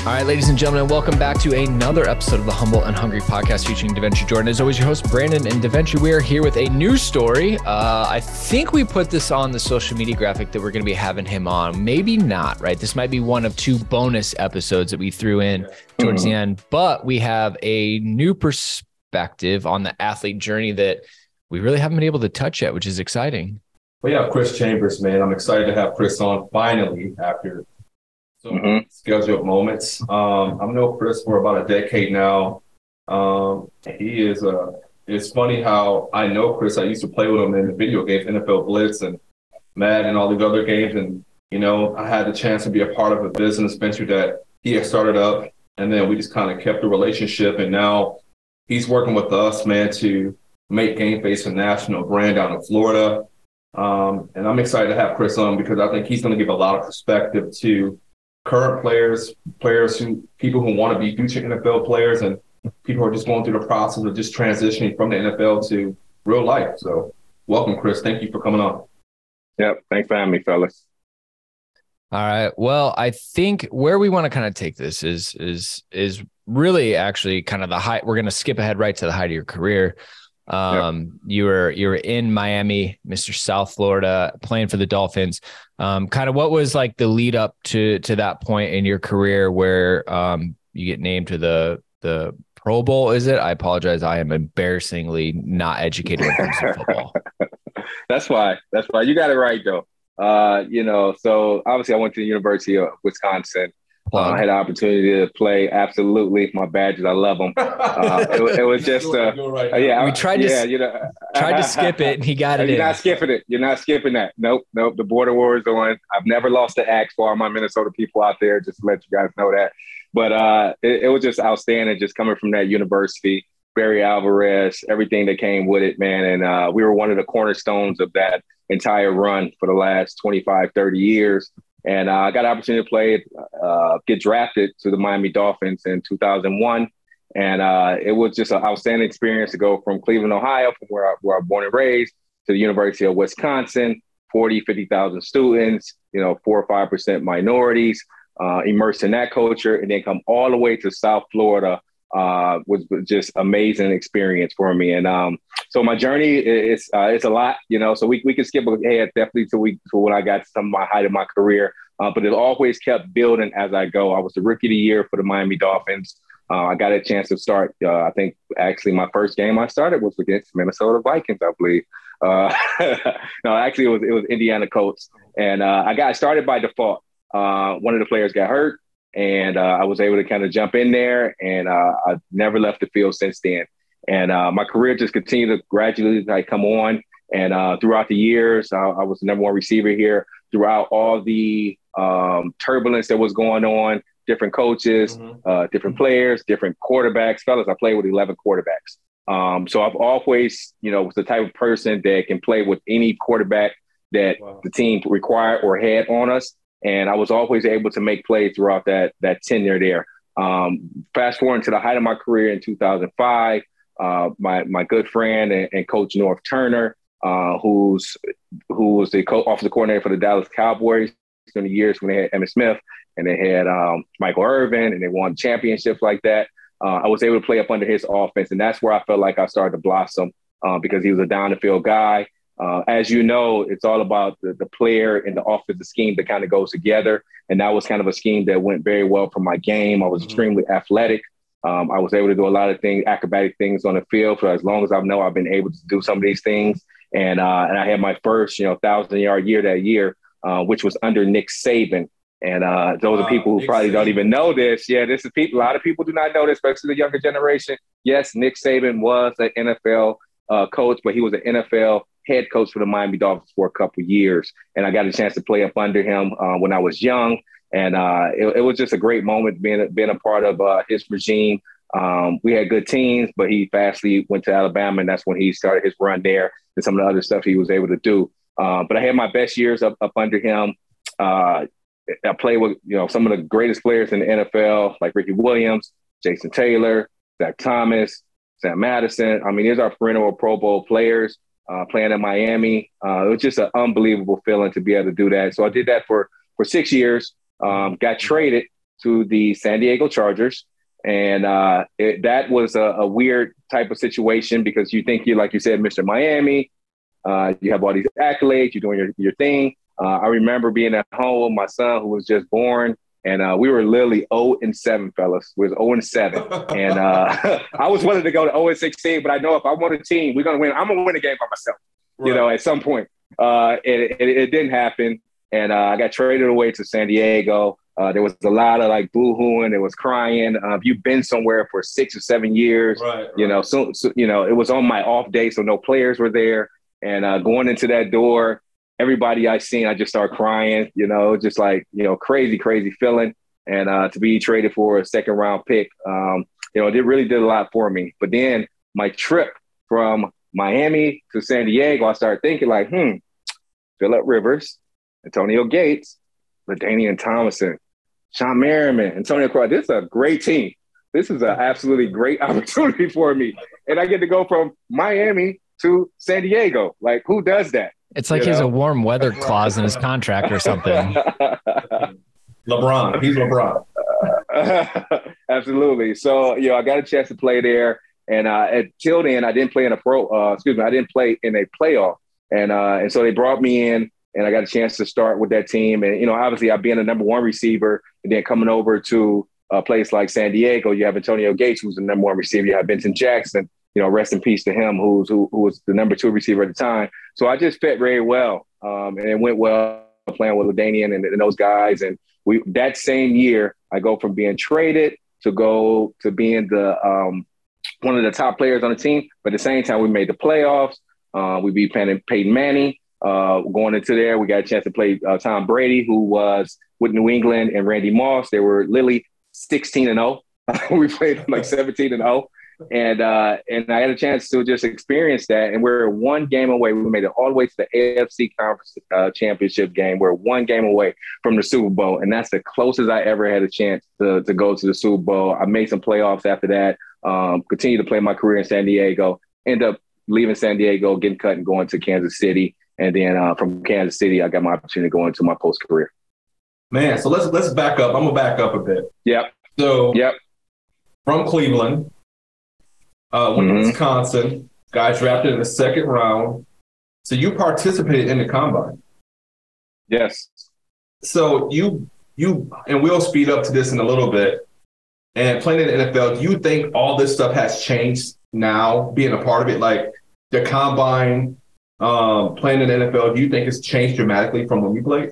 All right, ladies and gentlemen, welcome back to another episode of the Humble and Hungry podcast featuring Deventure Jordan. As always, your host, Brandon and Deventure. We are here with a new story. Uh, I think we put this on the social media graphic that we're going to be having him on. Maybe not, right? This might be one of two bonus episodes that we threw in towards mm-hmm. the end, but we have a new perspective on the athlete journey that we really haven't been able to touch yet, which is exciting. Well, yeah, Chris Chambers, man. I'm excited to have Chris on finally after so mm-hmm. scheduled moments. Um, I've known Chris for about a decade now. Um, he is a. It's funny how I know Chris. I used to play with him in the video games, NFL Blitz and Mad, and all these other games. And you know, I had the chance to be a part of a business venture that he had started up, and then we just kind of kept the relationship. And now he's working with us, man, to make Game Face a national brand down in Florida. Um, and I'm excited to have Chris on because I think he's going to give a lot of perspective to current players, players who people who want to be future NFL players, and people who are just going through the process of just transitioning from the NFL to real life. So, welcome, Chris. Thank you for coming on. Yep. Thanks for having me, fellas. All right. Well, I think where we want to kind of take this is is is really actually kind of the height. We're going to skip ahead right to the height of your career. Um, yep. you were you were in Miami, Mr. South Florida, playing for the Dolphins. Um, kind of what was like the lead up to to that point in your career where um, you get named to the the Pro Bowl? Is it? I apologize. I am embarrassingly not educated when it comes to football. That's why. That's why you got it right though. Uh, you know, so obviously I went to the University of Wisconsin. Uh, I had an opportunity to play. Absolutely, my badges. I love them. Uh, it, it, was just, uh, right yeah. We tried to, yeah, you know, tried to skip it, and he got it. You're in. not skipping it. You're not skipping that. Nope, nope. The border war is on. I've never lost the axe for all my Minnesota people out there. Just to let you guys know that. But uh, it, it was just outstanding, just coming from that university. Barry Alvarez, everything that came with it, man. And uh, we were one of the cornerstones of that entire run for the last 25, 30 years. And uh, I got an opportunity to play, uh, get drafted to the Miami Dolphins in 2001. And uh, it was just an outstanding experience to go from Cleveland, Ohio, from where I, where I was born and raised, to the University of Wisconsin, 40, 50,000 students, you know, four or 5% minorities, uh, immersed in that culture, and then come all the way to South Florida uh, was, just amazing experience for me. And um, so my journey is uh, it's a lot, you know. So we, we can skip ahead definitely to we to when I got some of my height of my career, uh, but it always kept building as I go. I was the rookie of the year for the Miami Dolphins. Uh, I got a chance to start. Uh, I think actually my first game I started was against Minnesota Vikings, I believe. Uh, no, actually it was it was Indiana Colts, and uh, I got started by default. one of the players got hurt and uh, I was able to kind of jump in there, and uh, I've never left the field since then. And uh, my career just continued to gradually like come on. And uh, throughout the years, I, I, was the number one receiver here. Throughout all the um, turbulence that was going on, different coaches, mm-hmm. Uh, different players, different quarterbacks. Fellas, I played with eleven quarterbacks. Um, so I've always, you know, was the type of person that can play with any quarterback that wow. the team required or had on us and I was always able to make plays throughout that that tenure there. Um, fast forward to the height of my career in 2005, uh, my my good friend and, and coach Norv Turner, uh, who's who was the co- offensive coordinator for the Dallas Cowboys during the years when they had Emmitt Smith and they had um, Michael Irvin and they won championships like that. Uh, I was able to play up under his offense, and that's where I felt like I started to blossom uh, because he was a down the field guy. Uh, as you know, it's all about the, the player and the offensive scheme that kind of goes together. And that was kind of a scheme that went very well for my game. I was mm-hmm. extremely athletic. Um, I was able to do a lot of things, acrobatic things on the field for as long as I know I've been able to do some of these things. And uh, and I had my first, you know, thousand yard year that year, uh, which was under Nick Saban. And uh, those are people who Nick probably Saban. don't even know this. Yeah, this is people. A lot of people do not know this, especially the younger generation. Yes, Nick Saban was an NFL uh, coach, but he was an NFL head coach for the Miami Dolphins for a couple years, and I got a chance to play up under him uh, when I was young, and uh, it, it, was just a great moment being being a part of uh, his regime. Um, we had good teams, but he fastly went to Alabama, and that's when he started his run there and some of the other stuff he was able to do. Uh, but I had my best years up up under him. Uh, I played with you know some of the greatest players in the NFL, like Ricky Williams, Jason Taylor, Zach Thomas, Sam Madison. I mean, these are perennial Pro Bowl players uh, playing in Miami. Uh, it was just an unbelievable feeling to be able to do that. So I did that for for six years. Um, got traded to the San Diego Chargers. And uh, it, that was a, a, weird type of situation because you think you, like you said, Mr. Miami, uh, you have all these accolades, you're doing your, your thing. Uh, I remember being at home with my son who was just born, and uh, we were literally 0 and 7, fellas. We was 0 and 7. and uh, I was willing to go to 0 and 16, but I know if I want a team, we're going to win. I'm going to win a game by myself, right. you know, at some point. Uh, it, it, it, didn't happen. And uh, I got traded away to San Diego. Uh, there was a lot of like boo-hooing. There was crying. Uh, you've been somewhere for six or seven years, right, right. you know, so, so, you know, it was on my off day, so no players were there. And uh, going into that door, everybody I seen, I just started crying, you know, just like, you know, crazy, crazy feeling. And uh, to be traded for a second round pick, um, you know, it really did a lot for me. But then my trip from Miami to San Diego, I started thinking like, hmm, Philip Rivers, Antonio Gates, LaDainian Tomlinson, Shawne Merriman, Antonio Cross. This is a great team. This is an absolutely great opportunity for me. And I get to go from Miami to San Diego. Like, who does that? It's like you he has a warm weather clause in his contract or something. LeBron. He's LeBron. absolutely. So, you know, I got a chance to play there. And uh, until then, I didn't play in a pro, uh, excuse me, I didn't play in a playoff. And, uh, and so they brought me in and I got a chance to start with that team. And, you know, obviously I've been a number one receiver and then coming over to a place like San Diego, you have Antonio Gates, who's the number one receiver. You have Vincent Jackson, you know, rest in peace to him, who's who, who was the number two receiver at the time. So I just fit very well, um, and it went well playing with LaDainian and, and, those guys. And we that same year, I go from being traded to go to being the um, one of the top players on the team. But at the same time, we made the playoffs. Uh, we beat Peyton, Peyton Manning. Uh, going into there, we got a chance to play uh, Tom Brady, who was with New England, and Randy Moss. They were literally 16 and 0. we played like 17 and 0 and uh, and I had a chance to just experience that. And we're one game away. We made it all the way to the AFC Conference uh, Championship game. We're one game away from the Super Bowl, and that's the closest I ever had a chance to, to go to the Super Bowl. I made some playoffs after that. Um, continue to play my career in San Diego. End up leaving San Diego, getting cut, and going to Kansas City. And then uh, from Kansas City, I got my opportunity to go into my post career. Man, so let's let's back up. I'm gonna back up a bit. Yep. So yep. From Cleveland, uh, went mm-hmm. to Wisconsin, got drafted in the second round. So you participated in the combine. Yes. So you you and we'll speed up to this in a little bit. And playing in the NFL, do you think all this stuff has changed now, being a part of it? Like the combine, um, playing in the NFL, do you think it's changed dramatically from when you played?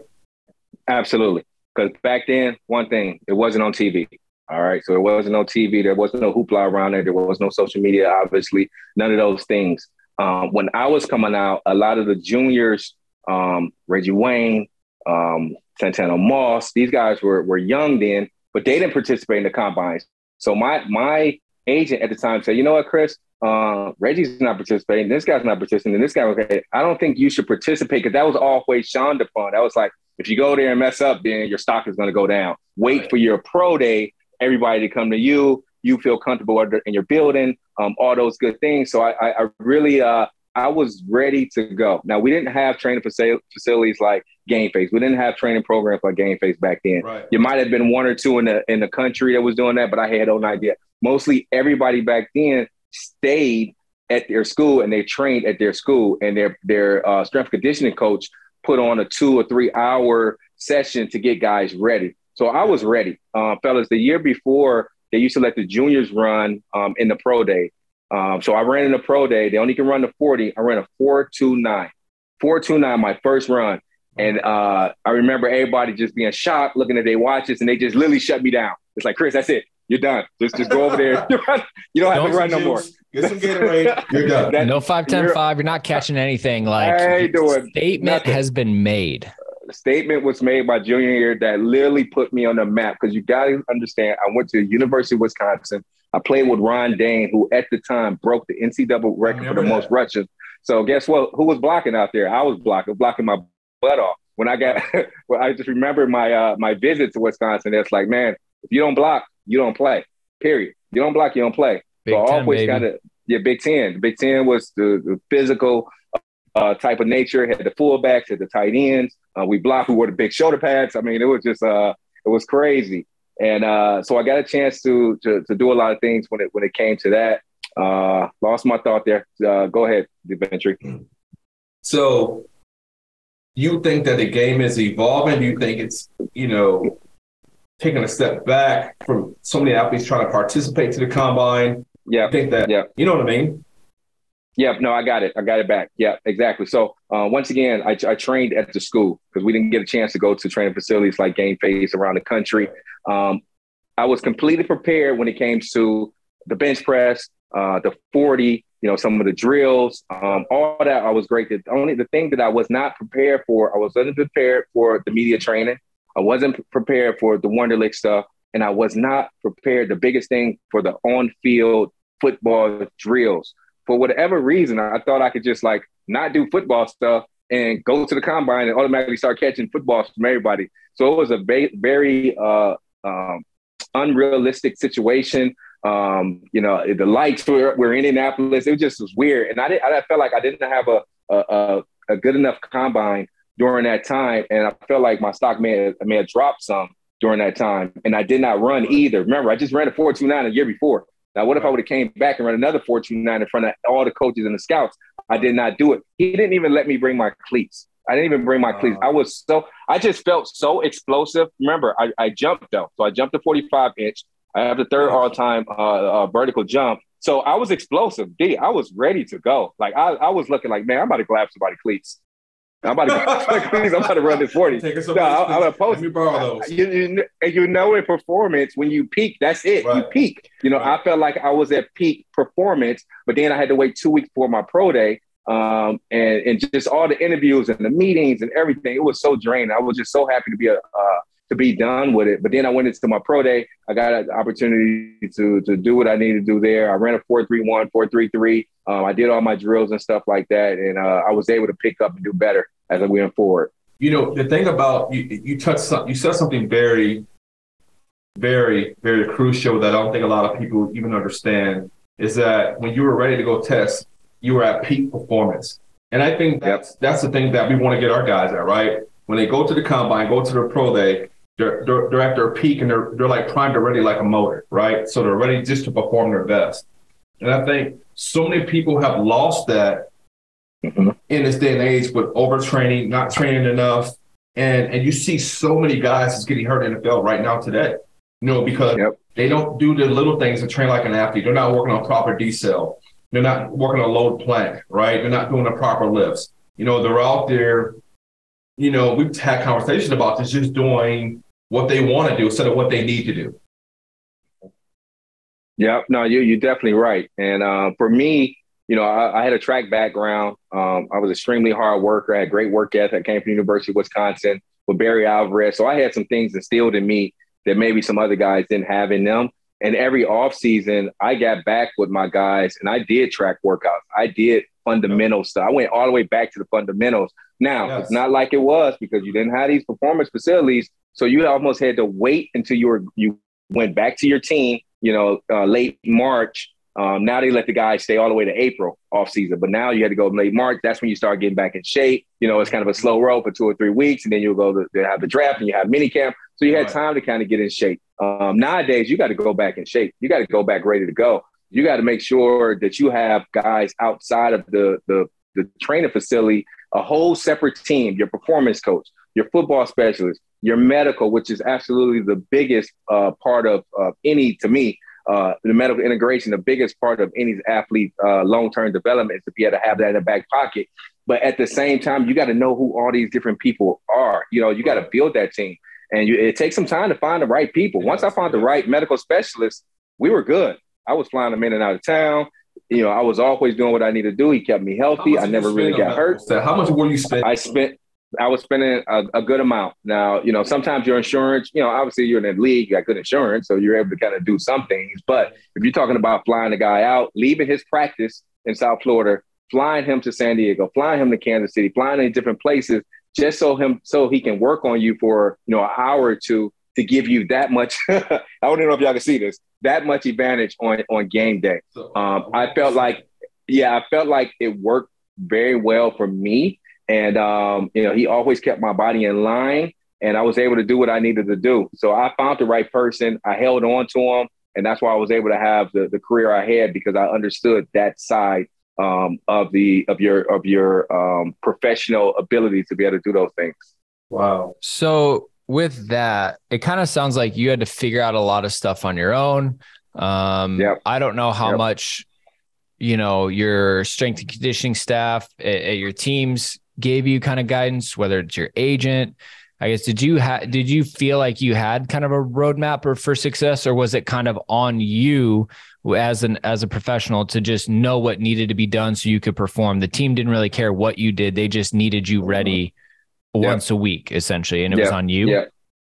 Absolutely. Because back then, one thing, it wasn't on TV. All right. So there wasn't no TV. There wasn't no hoopla around there. There was no social media, obviously, none of those things. Um, when I was coming out, a lot of the juniors, um, Reggie Wayne, um, Santana Moss, these guys were, were young then, but they didn't participate in the combines. So my my agent at the time said, you know what, Chris, uh, Reggie's not participating. This guy's not participating. And this guy, okay, I don't think you should participate because that was always Sean DeFont. That was like, if you go there and mess up, then your stock is going to go down. Wait for your pro day everybody to come to you. You feel comfortable in your building, um, all those good things. So I, I, I really, uh, I was ready to go. Now we didn't have training facilities like Game Face. We didn't have training programs like Game Face back then. Right. You might have been one or two in the in the country that was doing that, but I had no idea. Mostly everybody back then stayed at their school and they trained at their school, and their their uh, strength conditioning coach put on a two or three hour session to get guys ready. So I was ready, uh, fellas. The year before, they used to let the juniors run um, in the pro day. Um, so I ran in the pro day. They only can run the 40. I ran a 429. 429, my first run. And uh, I remember everybody just being shocked, looking at their watches, and they just literally shut me down. It's like, Chris, that's it. You're done. Just just go over there. you don't have don't to run no more. Get some Gatorade. You're done. That, no 5, 10, 5. You're not catching anything. Like, statement nothing. has been made statement was made by junior year that literally put me on the map because you got to understand. I went to the University of Wisconsin. I played with Ron Dayne, who at the time broke the NCAA record for the that. most rushes. So guess what? Who was blocking out there? I was blocking, blocking my butt off. When I got, well, I just remember my uh, my visit to Wisconsin. It's like, man, if you don't block, you don't play. Period. You don't block, you don't play. Big so I always got to, yeah, Big Ten. The Big Ten was the, the physical uh, type of nature. Had the fullbacks, had the tight ends. Uh, we blocked. We wore the big shoulder pads. I mean, it was just uh, it was crazy. And uh, so I got a chance to, to, to do a lot of things when it when it came to that. Uh, lost my thought there. Uh, go ahead, Deventry. So you think that the game is evolving? Do you think it's you know taking a step back from so many athletes trying to participate to the combine? Yeah, I think that. Yeah, you know what I mean. Yeah, no, I got it. I got it back. Yeah, exactly. So uh, once again, I, I, trained at the school because we didn't get a chance to go to training facilities like Game Face around the country. Um, I was completely prepared when it came to the bench press, uh, the 40, you know, some of the drills, um, all that. I was great. The only the thing that I was not prepared for, I wasn't prepared for the media training. I wasn't prepared for the Wonderlic stuff, and I was not prepared. The biggest thing for the on-field football drills for whatever reason, I thought I could just like not do football stuff and go to the combine and automatically start catching footballs from everybody. So it was a very, very uh, um, unrealistic situation. Um, you know, the lights were, were in Indianapolis. It just was weird. And I, did, I felt like I didn't have a, a, a good enough combine during that time. And I felt like my stock may have, may have dropped some during that time. And I did not run either. Remember, I just ran a 429 a year before. Now, what if I would have came back and run another 429 in front of all the coaches and the scouts? I did not do it. He didn't even let me bring my cleats. I didn't even bring my cleats. I was so I just felt so explosive. Remember, I, I jumped though, so I jumped the 45 inch. I have the third all time uh, uh, vertical jump. So I was explosive. D. I was ready to go. Like I, I was looking like, man, I'm about to grab somebody cleats. I'm about to, I'm about to run this 40. No, I'm a post. Let me borrow those. You, you, you know, in performance, when you peak, that's it. Right. You peak. You know, right. I felt like I was at peak performance, but then I had to wait two weeks for my pro day. Um, and, and just all the interviews and the meetings and everything. It was so draining. I was just so happy to be a, uh, to be done with it. But then I went into my pro day. I got an opportunity to to do what I needed to do there. I ran a 431, 433. Um, I did all my drills and stuff like that. And uh, I was able to pick up and do better as I went forward. You know, the thing about you, you touched some, you said something very, very, very crucial that I don't think a lot of people even understand is that when you were ready to go test, you were at peak performance. And I think that's yep. that's the thing that we want to get our guys at, right? When they go to the combine, go to the pro day, they're, they're, they're at their peak and they're, they're like primed already like a motor, right? So they're ready just to perform their best. And I think so many people have lost that mm-hmm. in this day and age with overtraining, not training enough. And, and you see so many guys that's getting hurt in the NFL right now today, you know, because yep. they don't do the little things to train like an athlete. They're not working on proper decel. They're not working on load plank, right? They're not doing the proper lifts. You know, they're out there, you know, we've had conversations about this, just doing what they want to do instead of what they need to do. Yeah, no, you you're definitely right. And uh, for me, you know, I, I, had a track background. Um, I was extremely hard worker. I had great work ethic. I came from the University of Wisconsin with Barry Alvarez. So I had some things instilled in me that maybe some other guys didn't have in them. And every off season, I got back with my guys and I did track workouts. I did fundamental stuff. I went all the way back to the fundamentals. Now, yes. it's not like it was because you didn't have these performance facilities so you almost had to wait until you were you went back to your team. You know, uh, late March. Um, now they let the guys stay all the way to April off season, but now you had to go late March. That's when you start getting back in shape. You know, it's kind of a slow roll for two or three weeks, and then you'll go to, to have the draft and you have mini camp. So you had time to kind of get in shape. Um, nowadays, you got to go back in shape. You got to go back ready to go. You got to make sure that you have guys outside of the the the training facility, a whole separate team, your performance coach, your football specialist, your medical, which is absolutely the biggest uh, part of uh, any, to me, uh, the medical integration, the biggest part of any athlete uh, long-term development is to be able to have that in the back pocket. But at the same time, you got to know who all these different people are. You know, you got to build that team, and you, it takes some time to find the right people. Once I found the right medical specialist, we were good. I was flying them in and out of town. You know, I was always doing what I needed to do. He kept me healthy. I never really got hurt. How much were you spending? I spent I was spending a, a, good amount. Now, you know, sometimes your insurance, you know, obviously you're in a league, you got good insurance, so you're able to kind of do some things. But if you're talking about flying a guy out, leaving his practice in South Florida, flying him to San Diego, flying him to Kansas City, flying in different places, just so him so he can work on you for you know an hour or two to give you that much. I don't even know if y'all can see this. That much advantage on on game day. Um, I felt like, yeah, I felt like it worked very well for me and um, you know, he always kept my body in line. and I was able to do what I needed to do. So I found the right person. I held on to him, and that's why I was able to have the, the career I had because I understood that side um, of the of your of your um, professional ability to be able to do those things. Wow. So with that, it kind of sounds like you had to figure out a lot of stuff on your own. Um, yep. I don't know how yep. much you know your strength and conditioning staff at, at your teams gave you kind of guidance, whether it's your agent I guess did you have did you feel like you had kind of a roadmap or for success, or was it kind of on you as an as a professional to just know what needed to be done so you could perform? The team didn't really care what you did; they just needed you ready once a week, essentially, and it was on you. Yeah,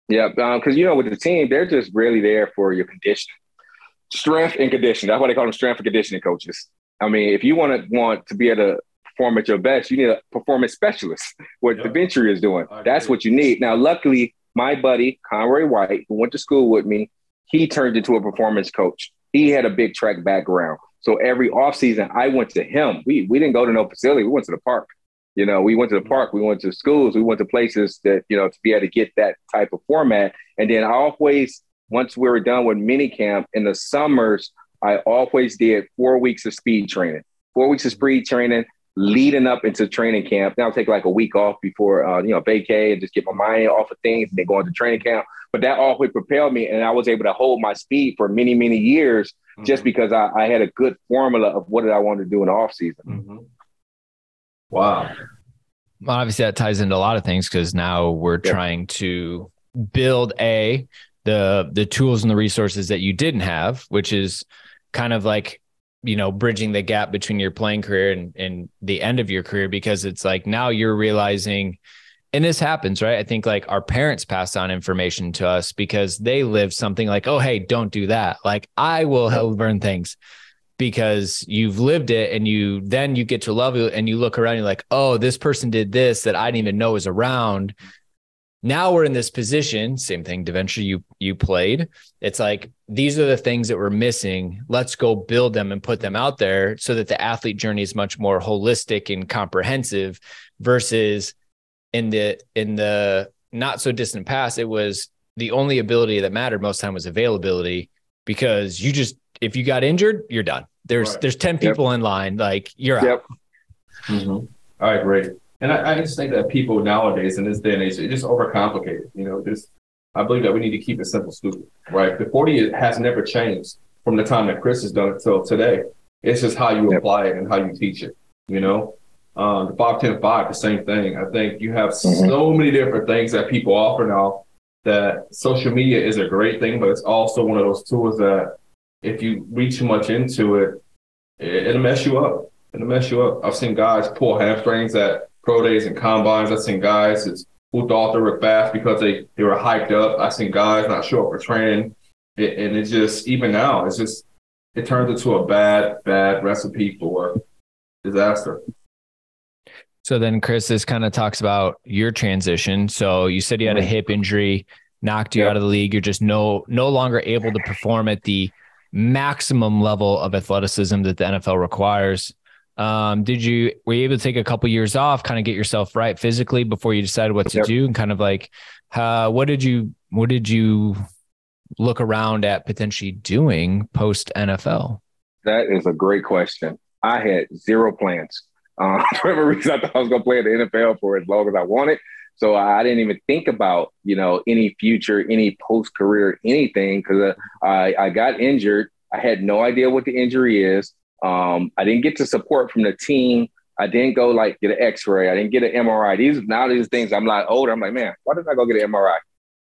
yeah, because um, you know with the team, they're just really there for your conditioning, strength and conditioning. That's why they call them strength and conditioning coaches. I mean, if you want to want to be able to perform at your best, you need a performance specialist. What yep. Venturi is doing, that's what you need. Now, luckily, my buddy Conroy White, who went to school with me, he turned into a performance coach. He had a big track background, so every offseason I went to him. We we didn't go to no facility. We went to the park. You know, we went to the mm-hmm. park. We went to schools. We went to places that you know to be able to get that type of format. And then I always, once we were done with mini camp in the summers, I always did four weeks of speed training. Four weeks of speed training leading up into training camp. Then I'll take like a week off before, uh, you know, vacay and just get my mind off of things and then go into training camp. But that always propelled me and I was able to hold my speed for many, many years mm-hmm. just because I, I, had a good formula of what did I want to do in the off season. Mm-hmm. Wow. Well, obviously that ties into a lot of things because now we're yep. trying to build a the the tools and the resources that you didn't have, which is kind of like you know bridging the gap between your playing career and, and the end of your career because it's like now you're realizing and this happens right? I think like our parents pass on information to us because they live something like oh hey don't do that. Like i will help learn things because you've lived it and you then you get to love it and you look around you're like oh this person did this that i didn't even know was around now we're in this position same thing eventually you you played it's like these are the things that we're missing let's go build them and put them out there so that the athlete journey is much more holistic and comprehensive versus in the in the not so distant past it was the only ability that mattered most time was availability because you just if you got injured you're done there's right. there's 10 people yep. in line like you're yep. out mm-hmm. All right great and I, I, just think that people nowadays in this day and age, they just overcomplicated. You know, just I believe that we need to keep it simple, stupid, right? The 40 has never changed from the time that Chris has done it till today. It's just how you apply it and how you teach it, you know? Um, the 5, 10, 5, the same thing. I think you have mm-hmm. so many different things that people offer now that social media is a great thing, but it's also one of those tools that if you read too much into it, it it'll mess you up. It'll mess you up. I've seen guys pull hamstrings at pro days and combines. I've seen guys that's who thought they were fast because they, they were hyped up. I've seen guys not show up for training. It, and it's just, even now, it's just, it turns into a bad, bad recipe for disaster. So then, Chris, this kind of talks about your transition. So you said you had a hip injury, knocked you out of the league. You're just no no longer able to perform at the maximum level of athleticism that the NFL requires. Um, did you were you able to take a couple years off, kind of get yourself right physically before you decided what to yep. do, and kind of like, uh, what did you what did you look around at potentially doing post NFL? That is a great question. I had zero plans. Um, for whatever reason, I thought I was going to play in the NFL for as long as I wanted. So I didn't even think about, you know, any future, any post career, anything because uh, I, I got injured. I had no idea what the injury is. Um, I didn't get the support from the team. I didn't go like get an X-ray. I didn't get an MRI. These now these things. I'm like older. I'm like, man, why didn't I go get an MRI?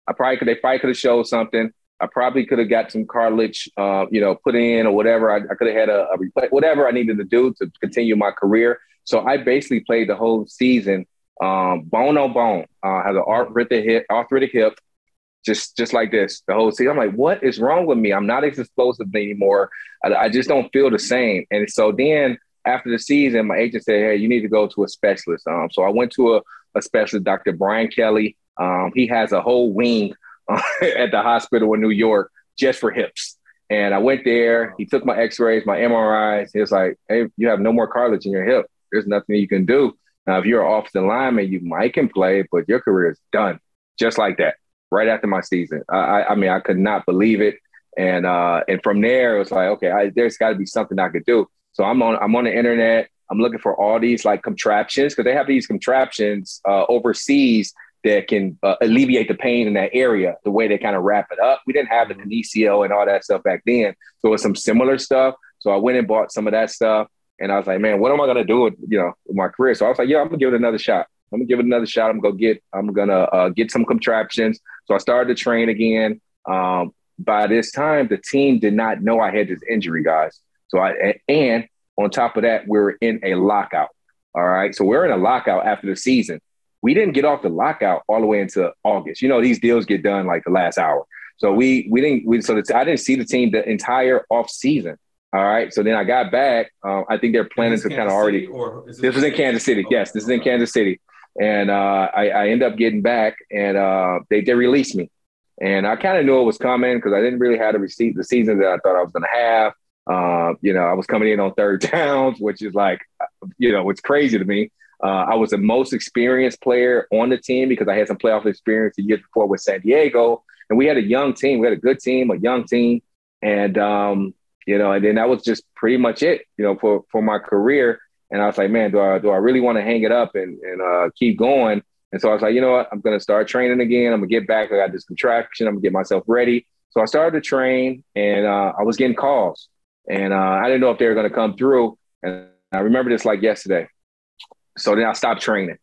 I probably could. They probably could have showed something. I probably could have got some cartilage, uh, you know, put in or whatever. I, I could have had a, a whatever I needed to do to continue my career. So I basically played the whole season, um, bone on bone. Uh, has an arthritic hip, arthritic hip, just just like this the whole season. I'm like, what is wrong with me? I'm not as explosive anymore. I, I, just don't feel the same. And so then after the season, my agent said, hey, you need to go to a specialist. Um, so I went to a, a specialist, Dr. Bryan Kelly. Um, he has a whole wing uh, at the hospital in New York just for hips. And I went there. He took my X-rays, my MRIs. He was like, "Hey, you have no more cartilage in your hip. There's nothing you can do. Now, if you're an offensive lineman, you might can play, but your career is done." just like that, right after my season. I, I mean, I could not believe it. And uh, and from there, it was like, okay, I, there's got to be something I could do. So I'm on I'm on the internet. I'm looking for all these like contraptions because they have these contraptions uh, overseas that can uh, alleviate the pain in that area. The way they kind of wrap it up. We didn't have the ECO and all that stuff back then, so it was some similar stuff. So I went and bought some of that stuff, and I was like, man, what am I gonna do with you know with my career? So I was like, yeah, I'm gonna give it another shot. I'm gonna give it another shot. I'm gonna get I'm gonna uh, get some contraptions. So I started to train again. Um, by this time, the team did not know I had this injury, guys. So I and on top of that, we are in a lockout. All right. So we're in a lockout after the season. We didn't get off the lockout all the way into August. You know, these deals get done like the last hour. So we we didn't we so the, I didn't see the team the entire off season. All right. So then I got back. Um, I think they're planning to kind of already. This, was in Kansas City. Yes, this is in Kansas City. And uh, I, I end up getting back, and uh, they they released me. And I kind of knew it was coming because I didn't really have the receipt the season that I thought I was going to have. Uh, you know, I was coming in on third downs, which is like, you know, it's crazy to me. Uh, I was the most experienced player on the team because I had some playoff experience the year before with San Diego, and we had a young team. We had a good team, a young team, and um, you know, and then that was just pretty much it, you know, for for my career. And I was like, man, do I do I really want to hang it up and and uh, keep going? And so I was like, you know what? I'm to start training again. I'm to get back. I got this contraction. I'm to get myself ready. So I started to train and uh, I was getting calls and uh, I didn't know if they were to come through. And I remember this like yesterday. So then I stopped training.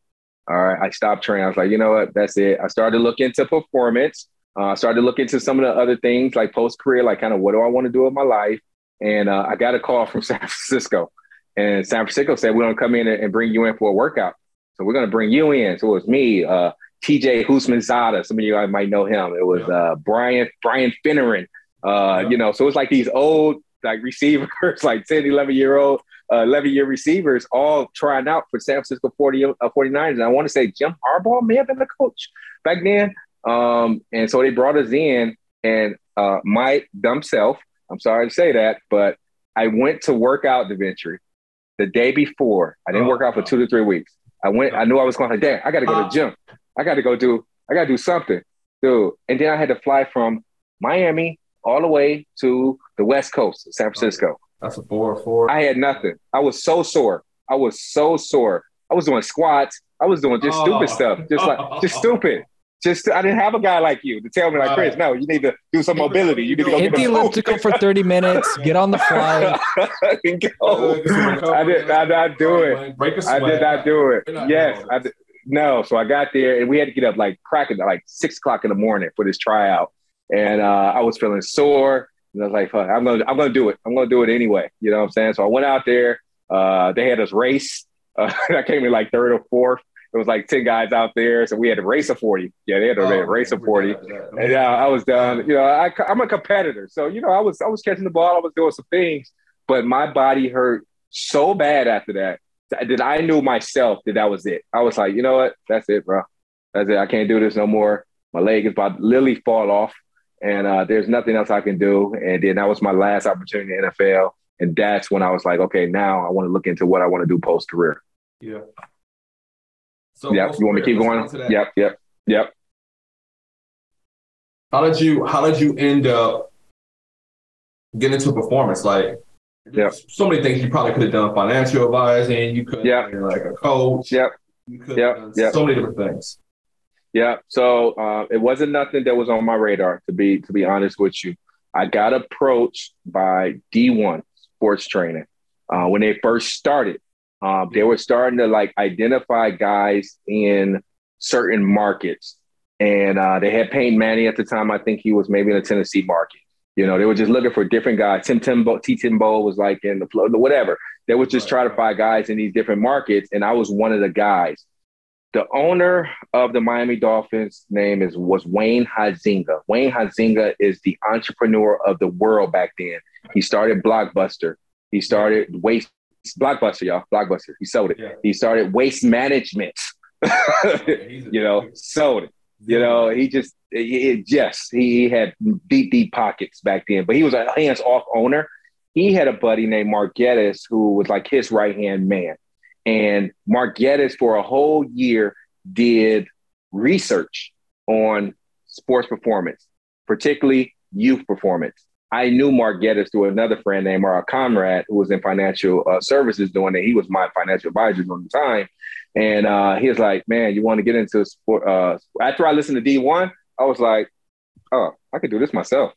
All right. I stopped training. I was like, you know what? That's it. I started to look into performance. Uh, I started to look into some of the other things like post career, like kind of what do I want to do with my life? And uh, I got a call from San Francisco. And San Francisco said, we're going to come in and bring you in for a workout. So we're going to bring you in. So it was me, uh, TJ Houshmandzadeh. Some of you guys might know him. It was uh, Brian Brian Finneran. Uh, yeah. You know, so it's like these old like receivers, like 10, 11 year old, uh, 11 year receivers, all trying out for San Francisco 40, uh, 49ers. And I want to say Jim Harbaugh may have been the coach back then. Um, and so they brought us in, and uh, my dumb self, I'm sorry to say that, but I went to work out Deventry the day before. I didn't oh, work out for two to three weeks. I went, I knew I was going to, dad, I got to go to the gym. I got to go do, I got to do something, dude. And then I had to fly from Miami all the way to the West Coast, San oh, Francisco. That's a four or four. I had nothing. I was so sore. I was so sore. I was doing squats. I was doing just oh. stupid stuff, just like just stupid. Just I didn't have a guy like you to tell me like Chris, no, you need to do some mobility. You need to go hit the elliptical for thirty minutes. Get on the fly. I did, I did not do it. I did not do it. Yes, I did. No, so I got there and we had to get up like cracking like six o'clock in the morning for this tryout, and uh, I was feeling sore. And I was like, I'm gonna, I'm gonna do it. I'm gonna do it anyway. You know what I'm saying? So I went out there. Uh, they had us race. Uh, I came in like third or fourth it was like 10 guys out there. So we had to race a 40. Yeah, they had to oh, race a 40. And uh, I was done. You know, I, I'm a competitor. So, you know, I was I was catching the ball, I was doing some things, but my body hurt so bad after that that I knew myself that that was it. I was like, you know what? That's it, bro. That's it. I can't do this no more. My leg is about to literally fall off, and uh, there's nothing else I can do. And then that was my last opportunity in the NFL. And that's when I was like, okay, now I want to look into what I want to do post career. Yeah. So yep. You want me to keep going? Yep. Yep. Yep. How did you How did you end up getting into performance? Like, yep. so many things you probably could have done financial advising. You could yep. like a coach. Yep. You could yep. yep. so many different things. Yeah. So uh, it wasn't nothing that was on my radar. To be to be honest with you, I got approached by D1 Sports Training uh, when they first started. Um, they were starting to like identify guys in certain markets. And uh, they had Peyton Manning at the time. I think he was maybe in the Tennessee market. You know, they were just looking for different guys. Tim Tebow, T Tebow was like in the flow, whatever. They would just try to find guys in these different markets. And I was one of the guys. The owner of the Miami Dolphins name is was Wayne Huizenga. Wayne Huizenga is the entrepreneur of the world back then. He started Blockbuster. He started Waste Blockbuster, y'all. Blockbuster. He sold it. Yeah. He started waste management. you know, sold it. You know, he just, it, yes, he, he had deep, deep pockets back then, but he was a hands off owner. He had a buddy named Mark Geddes who was like his right hand man. And Mark Geddes, for a whole year, did research on sports performance, particularly youth performance. I knew Mark Geddes through another friend named Mark Conrad, who was in financial uh, services doing it. He was my financial advisor during the time. And uh, he was like, man, you want to get into sport? Uh, after I listened to D1, I was like, oh, I can do this myself.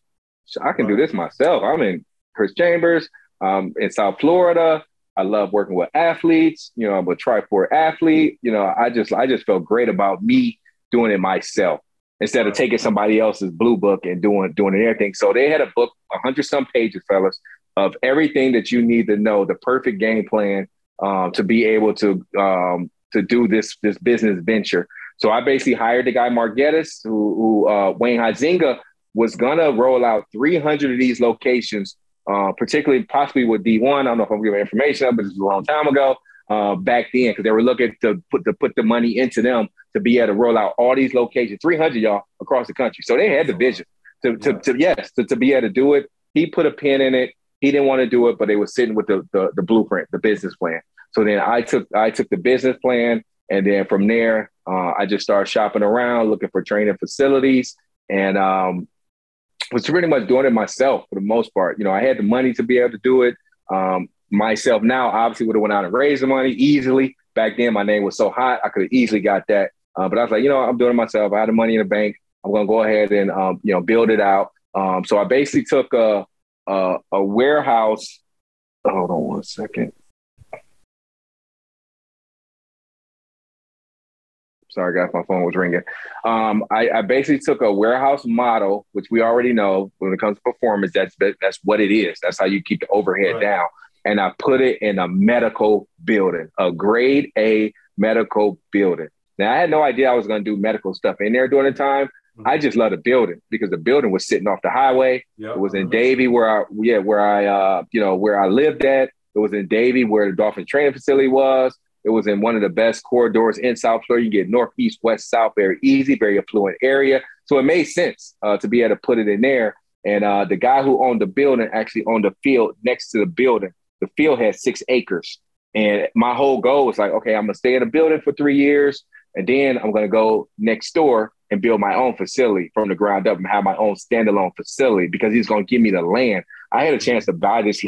I can do this myself. I'm in Chris Chambers. Um, in South Florida. I love working with athletes. You know, I'm a Tri-Sport athlete. You know, I just I just felt great about me doing it myself instead of taking somebody else's blue book and doing doing everything. So they had a book, hundred some pages, fellas, of everything that you need to know, the perfect game plan um, to be able to um, to do this this business venture. So I basically hired the guy Mark Geddes, who, who uh, Wayne Huizenga was gonna roll out 300 of these locations uh, particularly possibly with D1. I don't know if I'm giving information, but it's a long time ago. Uh, back then, because they were looking to put to put the money into them to be able to roll out all these locations, 300 y'all across the country. So they had the vision to, to, to yes, to, to be able to do it. He put a pin in it. He didn't want to do it, but they were sitting with the, the, the blueprint, the business plan. So then I took I took the business plan, and then from there, uh, I just started shopping around, looking for training facilities, and um, was pretty much doing it myself for the most part. You know, I had the money to be able to do it um, myself. Now, obviously, would have went out and raised the money easily. Back then, my name was so hot, I could have easily got that. Uh, but I was like, you know, I'm doing it myself. I had the money in the bank. I'm going to go ahead and um, you know build it out. Um, so I basically took a a, a warehouse. Hold on one second. Sorry, guys, my phone was ringing. Um, I, I, basically took a warehouse model, which we already know when it comes to performance, that's that's what it is. That's how you keep the overhead right. down. And I put it in a medical building, a grade A medical building. Now I had no idea I was going to do medical stuff in there during the time. Mm-hmm. I just loved the building because the building was sitting off the highway. Yep. It was in Davie where I yeah where I uh you know where I lived at. It was in Davie where the Dolphin training facility was. It was in one of the best corridors in South Florida. You get northeast, west, south, very easy, very affluent area. So it made sense uh, to be able to put it in there. And uh, the guy who owned the building actually owned the field next to the building. The field had six acres. And my whole goal was like, okay, I'm gonna stay in a building for three years, and then I'm gonna go next door and build my own facility from the ground up and have my own standalone facility because he's gonna give me the land. I had a chance to buy this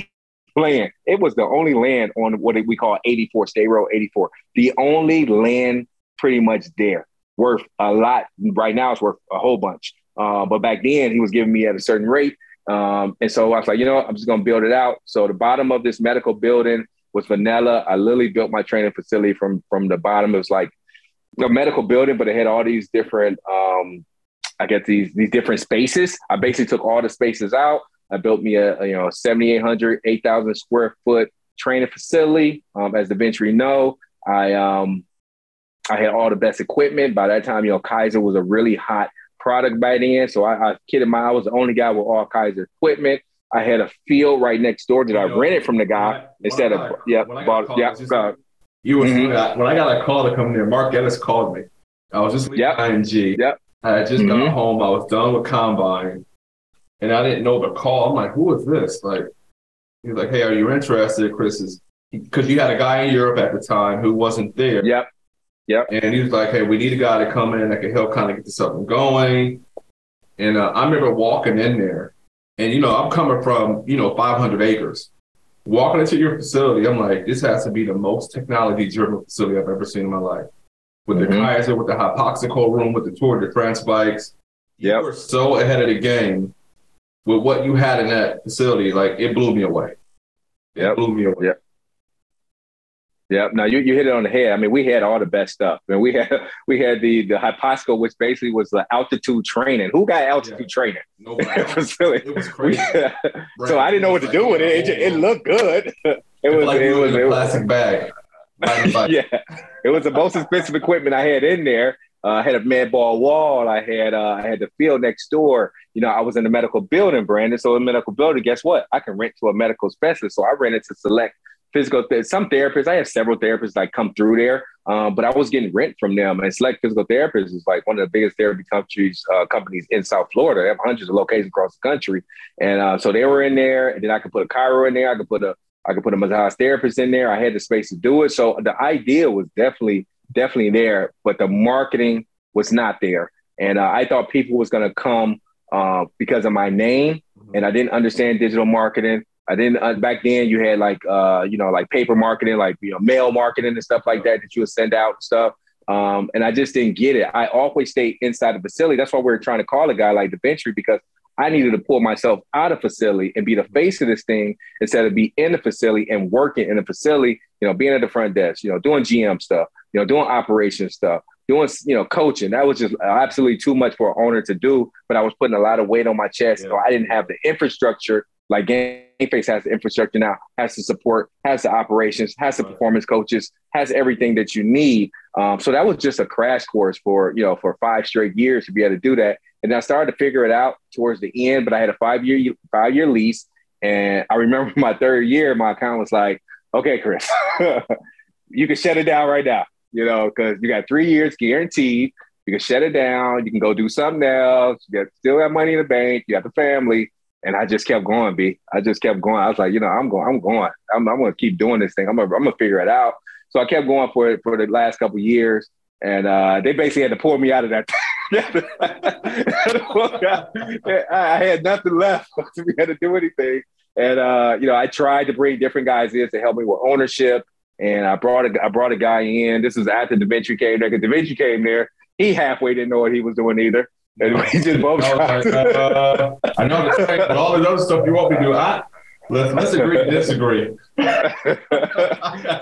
land. It was the only land on what we call 84 State Road 84. The only land pretty much there, worth a lot. Right now, it's worth a whole bunch. Uh, but back then, he was giving me at a certain rate. Um, and so I was like, you know, I'm just going to build it out. So the bottom of this medical building was vanilla. I literally built my training facility from from the bottom. It was like a medical building, but it had all these different, um, I guess these these different spaces. I basically took all the spaces out. I built me a, a you know 7,800, 8,000 square foot training facility. Um, as the Ventry know, I um, I had all the best equipment. By that time, you know, Keiser was a really hot product by then. So I, I kidded my, I was the only guy with all Keiser equipment. I had a field right next door that you I know, rented from the guy I, instead when of yeah, bought, yeah. Uh, you was mm-hmm. when I got a call to come there. Mark Ellis called me. I was just leaving yep. IMG. Yep. I had just mm-hmm. got home. I was done with combine and I didn't know the call. I'm like, who is this? Like, he's like, hey, are you interested? Chris is because you had a guy in Europe at the time who wasn't there. Yep. Yep. And he was like, hey, we need a guy to come in that can help kind of get this up and going. And uh, I remember walking in there, and you know, I'm coming from you know 500 acres. Walking into your facility, I'm like, this has to be the most technology-driven facility I've ever seen in my life. With mm-hmm. the Keiser, with the Hypoxico room, with the Tour de France bikes. Yep. You were so ahead of the game with what you had in that facility, like it blew me away. Yeah, blew me away. Yeah. Yeah. Now you, you hit it on the head. I mean, we had all the best stuff. I mean, we had we had the the Hypoxico, which basically was the altitude training. Who got altitude yeah. training? Nobody. it was crazy. so I didn't know what to do with it. It, it looked good. It was like it was a plastic bag. yeah, it was the most expensive equipment I had in there. Uh, I had a med ball wall. I had uh, I had the field next door. You know, I was in the medical building, Brandon. So in medical building, guess what? I can rent to a medical specialist. So I rented to select physical some therapists. I have several therapists that come through there, um, but I was getting rent from them. And select physical therapists is like one of the biggest therapy countries uh, companies in South Florida. They have hundreds of locations across the country, and uh, so they were in there. And then I could put a chiro in there. I could put a I could put a massage therapist in there. I had the space to do it. So the idea was definitely definitely there, but the marketing was not there. And uh, I thought people was going to come uh, because of my name, mm-hmm. and I didn't understand digital marketing. I didn't uh, back then. You had like uh, you know like paper marketing, like you know mail marketing and stuff like that that you would send out and stuff. Um, and I just didn't get it. I always stayed inside the facility. That's why we are trying to call a guy like DaVinci because I needed to pull myself out of facility and be the face of this thing instead of be in the facility and working in the facility, you know, being at the front desk, you know, doing GM stuff, you know, doing operation stuff, doing, you know, coaching. That was just absolutely too much for an owner to do, but I was putting a lot of weight on my chest. Yeah. So I didn't have the infrastructure like GameFace has the infrastructure now, has the support, has the operations, has the performance coaches, has everything that you need. Um, so that was just a crash course for, you know, for five straight years to be able to do that. And I started to figure it out towards the end, but I had a five year five year lease. And I remember my third year, my account was like, okay, Chris, you can shut it down right now, you know, because you got three years guaranteed. You can shut it down. You can go do something else. You got still have money in the bank. You got the family. And I just kept going, B. I just kept going. I was like, you know, I'm going, I'm going. I'm, I'm going to keep doing this thing. I'm going to I'm gonna figure it out. So I kept going for it for the last couple years. And uh, they basically had to pull me out of that I had nothing left to be able to do anything. And uh, you know, I tried to bring different guys in to help me with ownership. And I brought a I brought a guy in. This was after DaVinci came there. Because DaVinci came there, he halfway didn't know what he was doing either. And we just both. I, like, uh, I know the all the other stuff you want me to do. I Let's, let's agree to disagree.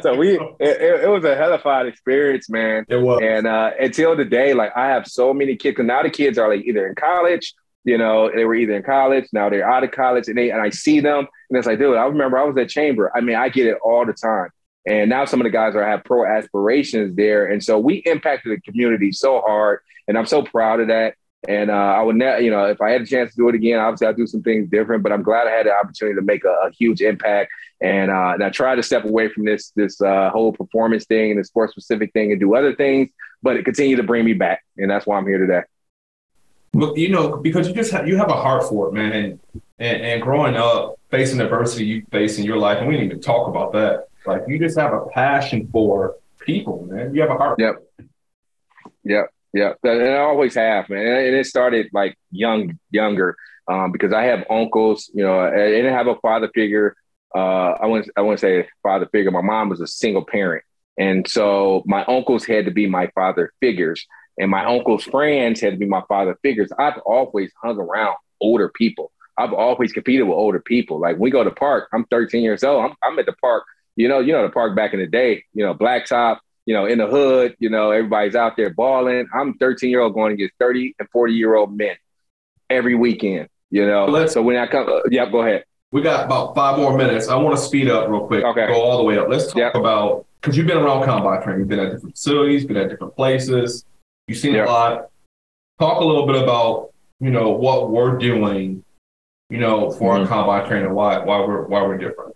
so we, it, it, was a hellified experience, man. It was. And uh, until the day, like I have so many kids, and now the kids are like either in college, you know, they were either in college, now they're out of college, and they and I see them, and it's like, dude, I remember I was at Chamber. I mean, I get it all the time. And now some of the guys are have pro aspirations there, and so we impacted the community so hard, and I'm so proud of that. And uh, I would never, you know, if I had a chance to do it again, obviously I'd do some things different. But I'm glad I had the opportunity to make a, a huge impact. And, uh, and I tried to step away from this this uh, whole performance thing, and the sports specific thing, and do other things. But it continued to bring me back, and that's why I'm here today. Well, you know, because you just have, you have a heart for it, man, and, and and growing up facing adversity you face in your life, and we didn't even talk about that. Like you just have a passion for people, man. You have a heart. Yep. Yep. Yeah, and I always have, man. And it started like young, younger, um, because I have uncles. You know, I didn't have a father figure. Uh, I wouldn't, I wouldn't say father figure. My mom was a single parent, and so my uncles had to be my father figures, and my uncles' friends had to be my father figures. I've always hung around older people. I've always competed with older people. Like we go to park, I'm 13 years old. I'm, I'm at the park. You know, you know the park back in the day. You know, blacktop you know, in the hood, you know, everybody's out there balling. I'm 13 year old going against 30 and 40 year old men every weekend, you know. Let's, so when I come, uh, yeah, go ahead. We got about five more minutes. I want to speed up real quick. Okay. Go all the way up. Let's talk yep. about because you've been around combine training. You've been at different facilities, been at different places. You've seen yep. a lot. Talk a little bit about you know what we're doing, you know, for mm-hmm. our combine training. Why why we're why we're different.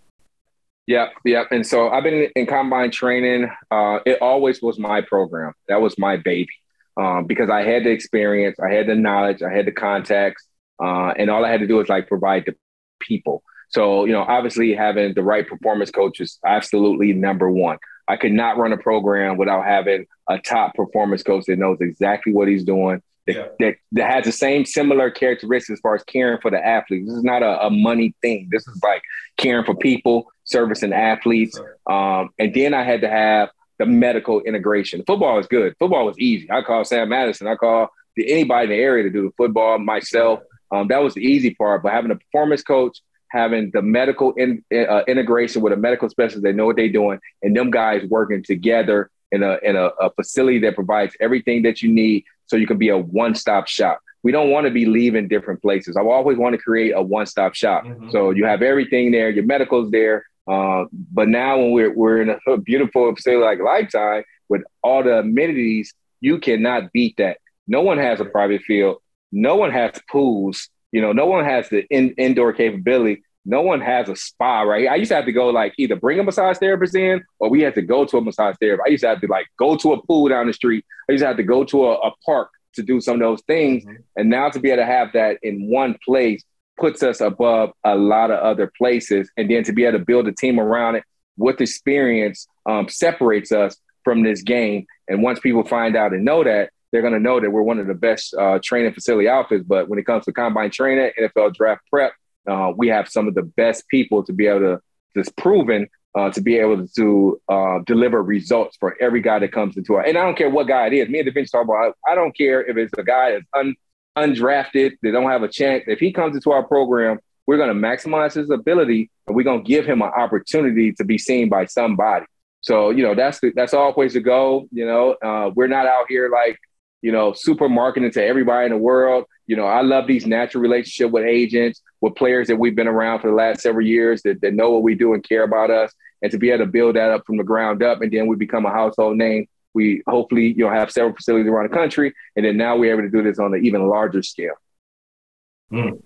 Yep, yep. And so I've been in combine training. Uh, it always was my program. That was my baby um, because I had the experience, I had the knowledge, I had the contacts, uh, and all I had to do was like provide the people. So you know, obviously having the right performance coach is absolutely number one. I could not run a program without having a top performance coach that knows exactly what he's doing, that, yeah. that, that, has the same similar characteristics as far as caring for the athletes. This is not a, a money thing. This is like caring for people, servicing athletes. Um, and then I had to have the medical integration. Football is good. Football was easy. I call Sam Madison. I call anybody in the area to do the football myself. Um, that was the easy part. But having a performance coach, having the medical in, uh, integration with a medical specialist, they know what they're doing, and them guys working together in a in a, a facility that provides everything that you need, so you can be a one stop shop. We don't want to be leaving different places. I always want to create a one stop shop. Mm-hmm. So you have everything there. Your medical's there. Uh, but now when we're we're in a beautiful facility like Lifetime with all the amenities, you cannot beat that. No one has a private field. No one has pools. You know, no one has the in, indoor capability. No one has a spa, right? I used to have to go like either bring a massage therapist in or we had to go to a massage therapist. I used to have to like go to a pool down the street. I used to have to go to a, a park to do some of those things. Mm-hmm. And now to be able to have that in one place puts us above a lot of other places. And then to be able to build a team around it with experience um, separates us from this game. And once people find out and know that, they're going to know that we're one of the best uh, training facility outfits. But when it comes to combine training, NFL draft prep, uh, we have some of the best people to be able to just proven uh, to be able to uh, deliver results for every guy that comes into our. And I don't care what guy it is. Me and Da Vinci talk about. I, I don't care if it's a guy that's un, undrafted, they don't have a chance. If he comes into our program, we're going to maximize his ability, and we're going to give him an opportunity to be seen by somebody. So you know that's the, that's always to go. You know, uh, we're not out here like you know super marketing to everybody in the world. You know, I love these natural relationship with agents, with players that we've been around for the last several years that, that know what we do and care about us, and to be able to build that up from the ground up, and then we become a household name. We hopefully you know have several facilities around the country, and then now we're able to do this on an even larger scale. Mm.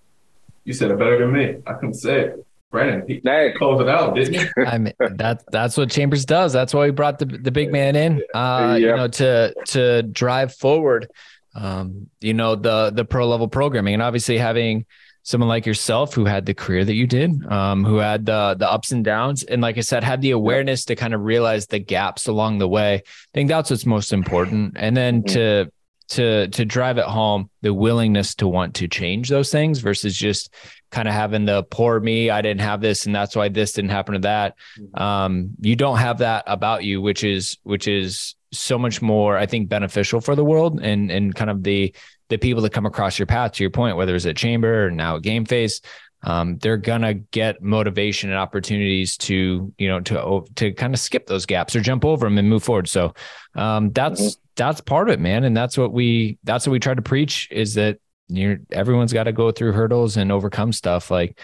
You said it better than me. I can say it. Brandon, he hey. closed it out, didn't he? I mean, that that's what Chambers does. That's why we brought the the big man in, uh, you know, to to drive forward, um, you know, the the pro level programming, and obviously having someone like yourself who had the career that you did, um, who had the the ups and downs, and like I said, had the awareness to kind of realize the gaps along the way. I think that's what's most important, and then mm-hmm. to to to drive it home the willingness to want to change those things versus just kind of having the poor me i didn't have this and that's why this didn't happen to that mm-hmm. um, you don't have that about you which is which is so much more i think beneficial for the world and and kind of the the people that come across your path to your point whether it's a chamber or now a game face um, they're gonna get motivation and opportunities to you know to to kind of skip those gaps or jump over them and move forward. So um, that's mm-hmm. that's part of it, man, and that's what we that's what we try to preach is that you're everyone's got to go through hurdles and overcome stuff. Like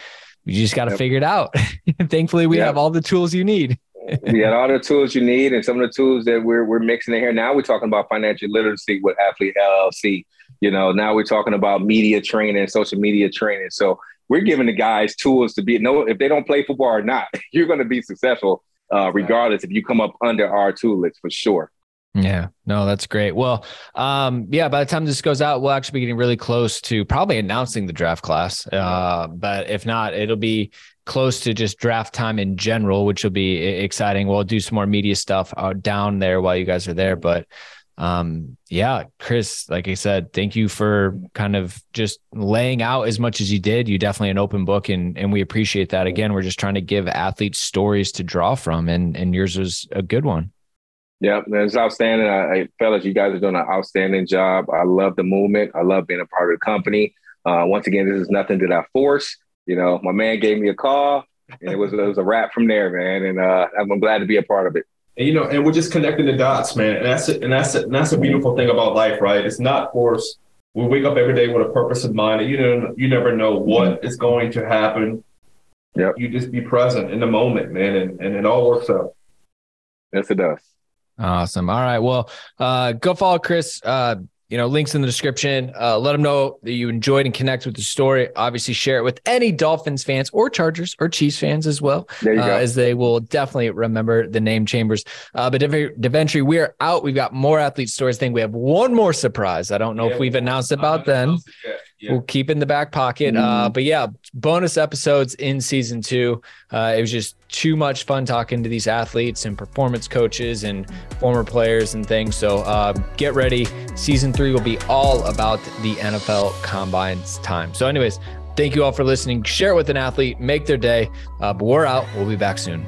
you just got to yep. figure it out. Thankfully, we yep. have all the tools you need. We had all the tools you need, and some of the tools that we're we're mixing in here. Now we're talking about financial literacy with Athlete LLC. You know, now we're talking about media training, social media training. So we're giving the guys tools to be no if they don't play football or not, you're going to be successful uh, regardless if you come up under our toolets for sure. Yeah, no, that's great. Well, um, yeah, by the time this goes out, we'll actually be getting really close to probably announcing the draft class. Uh, but if not, it'll be close to just draft time in general, which will be exciting. We'll do some more media stuff out uh, down there while you guys are there. But um, yeah, Chris, like I said, thank you for kind of just laying out as much as you did. You definitely an open book and and we appreciate that. Again, we're just trying to give athletes stories to draw from and and yours was a good one. Yeah, it's outstanding. I, I fellas, you guys are doing an outstanding job. I love the movement. I love being a part of the company. Uh, once again, this is nothing that I force. You know, my man gave me a call and it was, it was a wrap from there, man. And uh, I'm glad to be a part of it. And, you know, and we're just connecting the dots, man. And that's it. And that's it. And that's a beautiful thing about life, right? It's not forced. We wake up every day with a purpose in mind. And you know, you never know what is going to happen. Yep. You just be present in the moment, man, and, and it all works out. Yes, it does. Awesome. All right. Well, uh, go follow Chris. Uh, you know, links in the description. Uh, let them know that you enjoyed and connect with the story. Obviously, share it with any Dolphins fans or Chargers or Chiefs fans as well, uh, as they will definitely remember the name Chambers. Uh, but eventually, we are out. We've got more athlete stories. I think we have one more surprise. I don't know yeah, if we've announced about then. Yeah. We'll keep in the back pocket. Uh, mm-hmm. Uh, but yeah, bonus episodes in season two. Uh, it was just too much fun talking to these athletes and performance coaches and former players and things. So uh, get ready. Season three will be all about the NFL Combine's time. So, anyways, thank you all for listening. Share it with an athlete, make their day. Uh, but we're out. We'll be back soon.